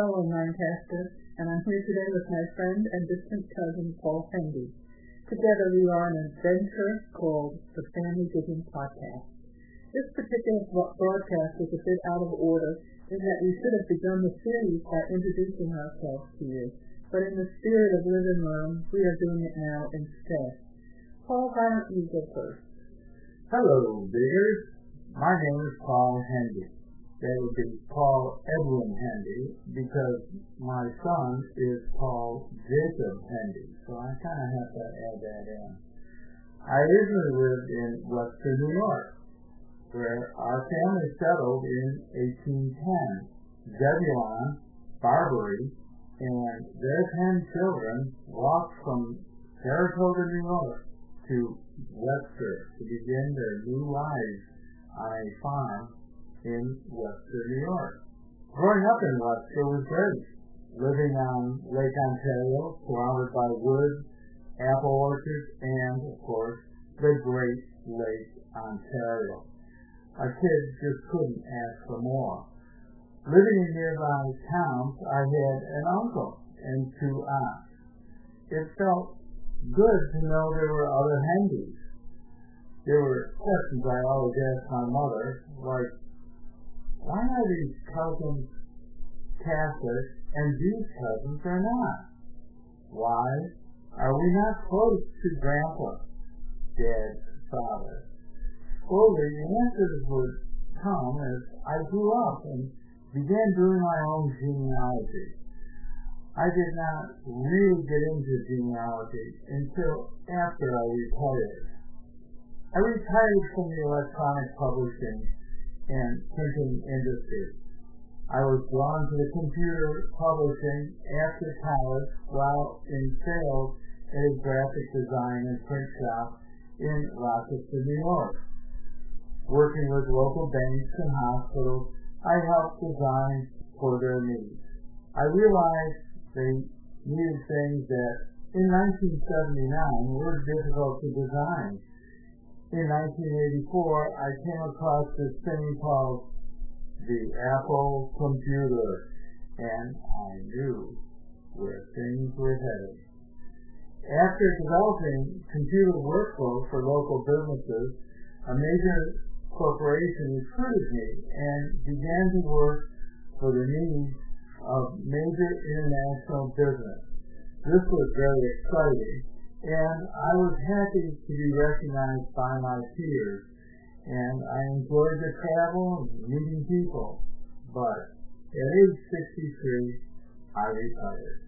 Hi there, Lancaster, and I'm here today with my friend and distant cousin, Paul Hendy. Together we are an adventure called the Family Digging Podcast. This particular broadcast is a bit out of order in that we should have begun the series by introducing ourselves to you, but in the spirit of living room, we are doing it now instead. Paul, why don't you go first? Hello, diggers. My name is Paul Hendy that would be Paul Edwin Hendy because my son is Paul Jacob Hendy. So I kind of have to add that in. I originally lived in western New York where our family settled in 1810. Zebulon, Barbary, and their ten children walked from Saratoga, New York to Webster to begin their new lives on a farm in Western New York. Growing up in Webster was great. Living on Lake Ontario, surrounded by woods, apple orchards, and, of course, the Great Lake Ontario. A kid just couldn't ask for more. Living in nearby towns, I had an uncle and two aunts. It felt good to know there were other Hendys. There were questions I always asked my mother, like, why are these cousins Catholic and these cousins are not? Why are we not close to Grandpa, Dad's father? Slowly, the answers would come as I grew up and began doing my own genealogy. I did not really get into genealogy until after I retired. I retired from the electronic publishing and printing industry. I was drawn to the computer publishing after college while in sales at a graphic design and print shop in Rochester, New York. Working with local banks and hospitals, I helped design for their needs. I realized they needed things that in 1979 were difficult to design in 1984, I came across this thing called the Apple computer, and I knew where things were headed. After developing computer workflow for local businesses, a major corporation recruited me and began to work for the needs of major international business. This was very exciting and I was happy to be recognized by my peers, and I enjoyed the travel and meeting people. But at age 63, I retired.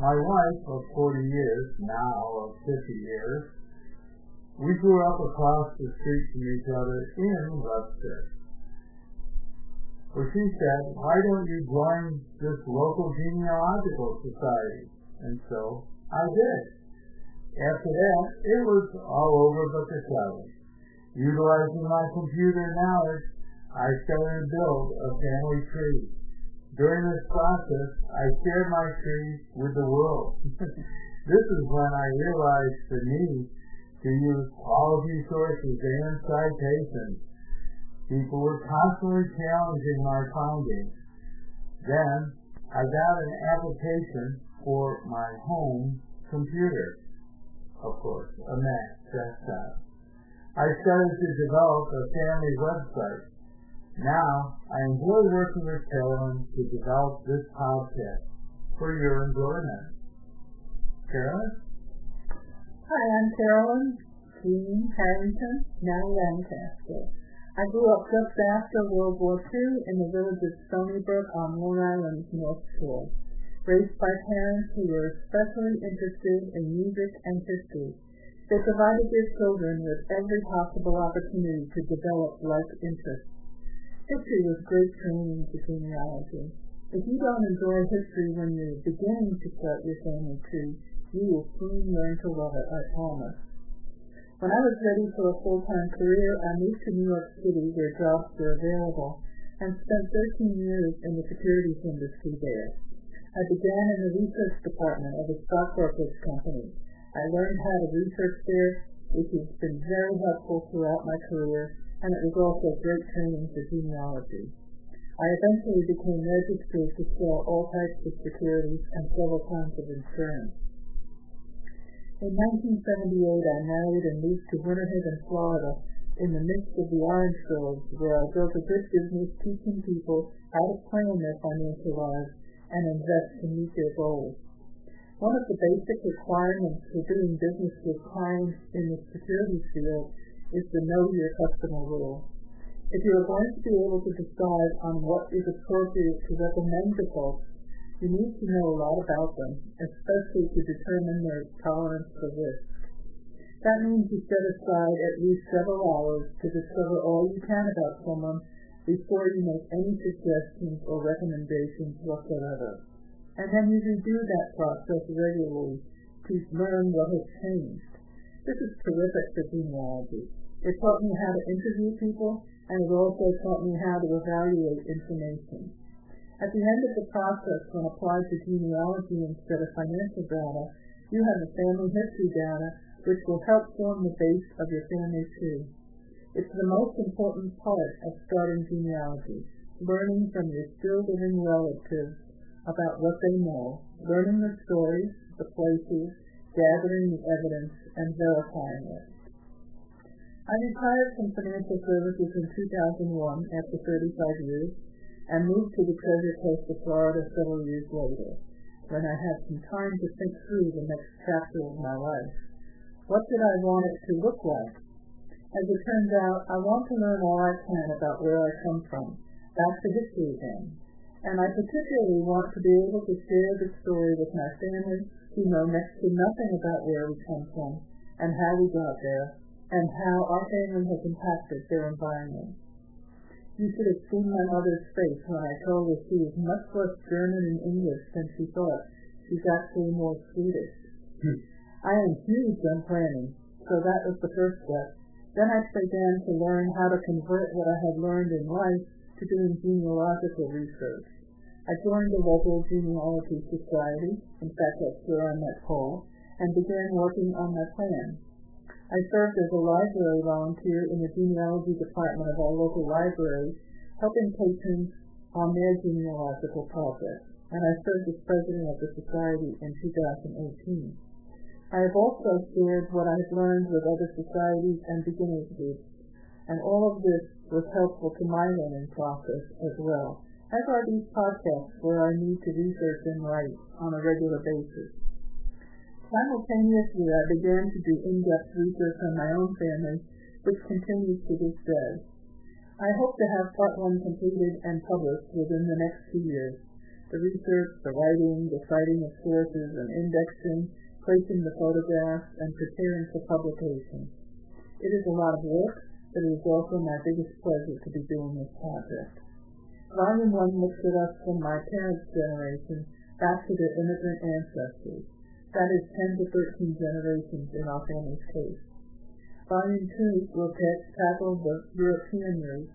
My wife of 40 years, now of 50 years, we grew up across the street from each other in Webster. Well, she said, why don't you join this local genealogical society? And so I did. After that, it was all over but the challenge. Utilizing my computer knowledge, I started to build a family tree. During this process, I shared my tree with the world. this is when I realized the need to use quality sources and citations. People were constantly challenging my findings. Then I got an application for my home computer of course, a Mac desktop. I started to develop a family website. Now, I enjoy working with Carolyn to develop this podcast for your enjoyment. Carolyn? Hi, I'm Carolyn Jean Harrington, now Lancaster. I grew up just after World War II in the village of Stony Brook on Long Island's North Shore raised by parents who were especially interested in music and history. They provided their children with every possible opportunity to develop like interests. History was great training for genealogy. If you don't enjoy history when you're beginning to start your family tree, you will soon learn to love it, I promise. When I was ready for a full-time career, I moved to New York City where jobs were available and spent 13 years in the securities industry there. I began in the research department of a stock brokerage company. I learned how to research there, which has been very helpful throughout my career, and it was also great training for genealogy. I eventually became registered to sell all types of securities and several kinds of insurance. In 1978, I married and moved to Winter Haven, Florida, in the midst of the orange groves, where I built a good business teaching people how to plan their financial lives and invest to meet their goals. One of the basic requirements for doing business with clients in the securities field is the know your customer rule. If you are going to be able to decide on what is appropriate to recommend to folks, you need to know a lot about them, especially to determine their tolerance for risk. That means you set aside at least several hours to discover all you can about someone before you make any suggestions or recommendations whatsoever and then you redo that process regularly to learn what has changed. This is terrific for genealogy. It taught me how to interview people, and it also taught me how to evaluate information. At the end of the process, when applied to genealogy instead of financial data, you have the family history data, which will help form the base of your family tree. It's the most important part of starting genealogy, learning from your still living relatives about what they know, learning the stories, the places, gathering the evidence, and verifying it. I retired from financial services in 2001 after 35 years and moved to the Treasure Coast of Florida several years later, when I had some time to think through the next chapter of my life. What did I want it to look like? As it turns out, I want to learn all I can about where I come from. That's the history then and I particularly want to be able to share the story with my family who know next to nothing about where we come from and how we got there and how our family has impacted their environment. You should have seen my mother's face when I told her she was much less German and English than she thought. She's actually more Swedish. Hmm. I am huge on planning, so that was the first step. Then I began to learn how to convert what I had learned in life to doing genealogical research. I joined the local genealogy society, in fact that's where I met Paul, and began working on my plan. I served as a library volunteer in the genealogy department of our local library, helping patrons on their genealogical process, and I served as president of the society in 2018. I have also shared what I have learned with other societies and beginners groups, and all of this was helpful to my learning process as well as are these podcasts where I need to research and write on a regular basis. Simultaneously, I began to do in-depth research on my own family, which continues to this day. I hope to have part one completed and published within the next two years. The research, the writing, the citing of sources and indexing, placing the photographs, and preparing for publication. It is a lot of work, but it is also my biggest pleasure to be doing this project. Volume 1 looks at us from my parents' generation back to their immigrant ancestors. That is 10 to 13 generations in our family's case. Volume 2 will tackle the European roots,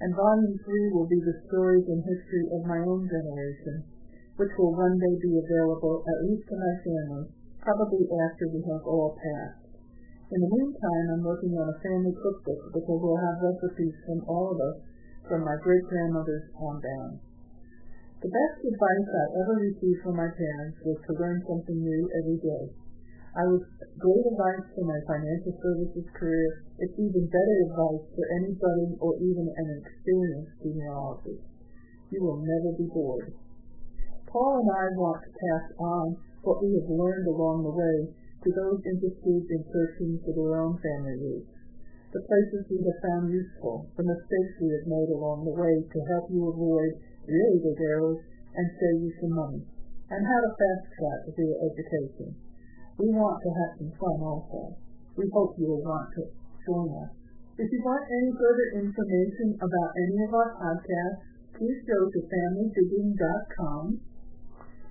and Volume 3 will be the stories and history of my own generation, which will one day be available at least to my family, probably after we have all passed. In the meantime, I'm working on a family cookbook because we'll have recipes from all of us from my great-grandmother's on down. The best advice I ever received from my parents was to learn something new every day. I was great advice for my financial services career. It's even better advice for anybody or even an experienced genealogist. You will never be bored. Paul and I want to pass on what we have learned along the way to those interested in searching for their own family roots the places we have found useful, the mistakes we have made along the way to help you avoid really big errors and save you some money, and how to fast track with your education. We want to have some fun also. We hope you will want to join us. If you want any further information about any of our podcasts, please go to familydigging.com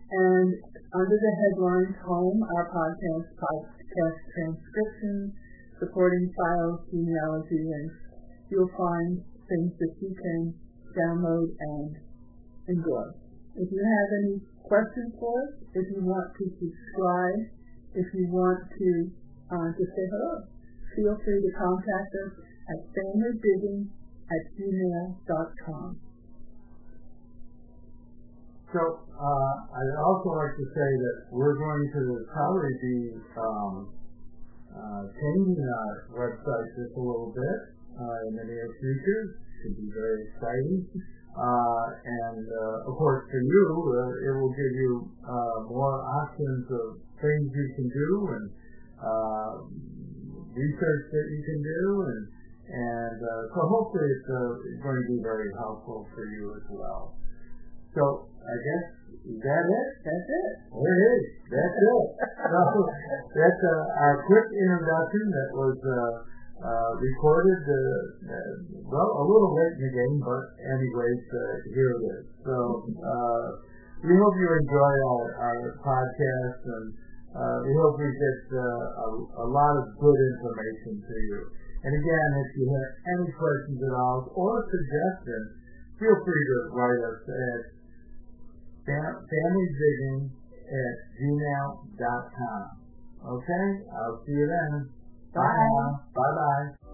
and under the headlines Home, our podcast, podcast transcriptions, supporting files, genealogy links, you'll find things that you can download and enjoy. If you have any questions for us, if you want to subscribe, if you want to uh, just say hello, feel free to contact us at familydigging at gmail.com. So uh, I'd also like to say that we're going to probably be um, uh, changing our website just a little bit uh, in the near future. Should be very exciting. Uh, and uh, of course, for you, uh, it will give you uh, more options of things you can do and uh, research that you can do, and and uh, so hopefully it's uh, going to be very helpful for you as well. So I guess that it? That's it. There it is. That's it. so that's uh, our quick introduction that was uh, uh, recorded, uh, uh, well, a little late in the game, but anyways, uh, here it is. So we hope you enjoy our, our podcast, and we hope we get a, a lot of good information to you. And again, if you have any questions at all or suggestions, feel free to write us at familydigging at gmail.com. Okay? I'll see you then. Bye. Bye bye.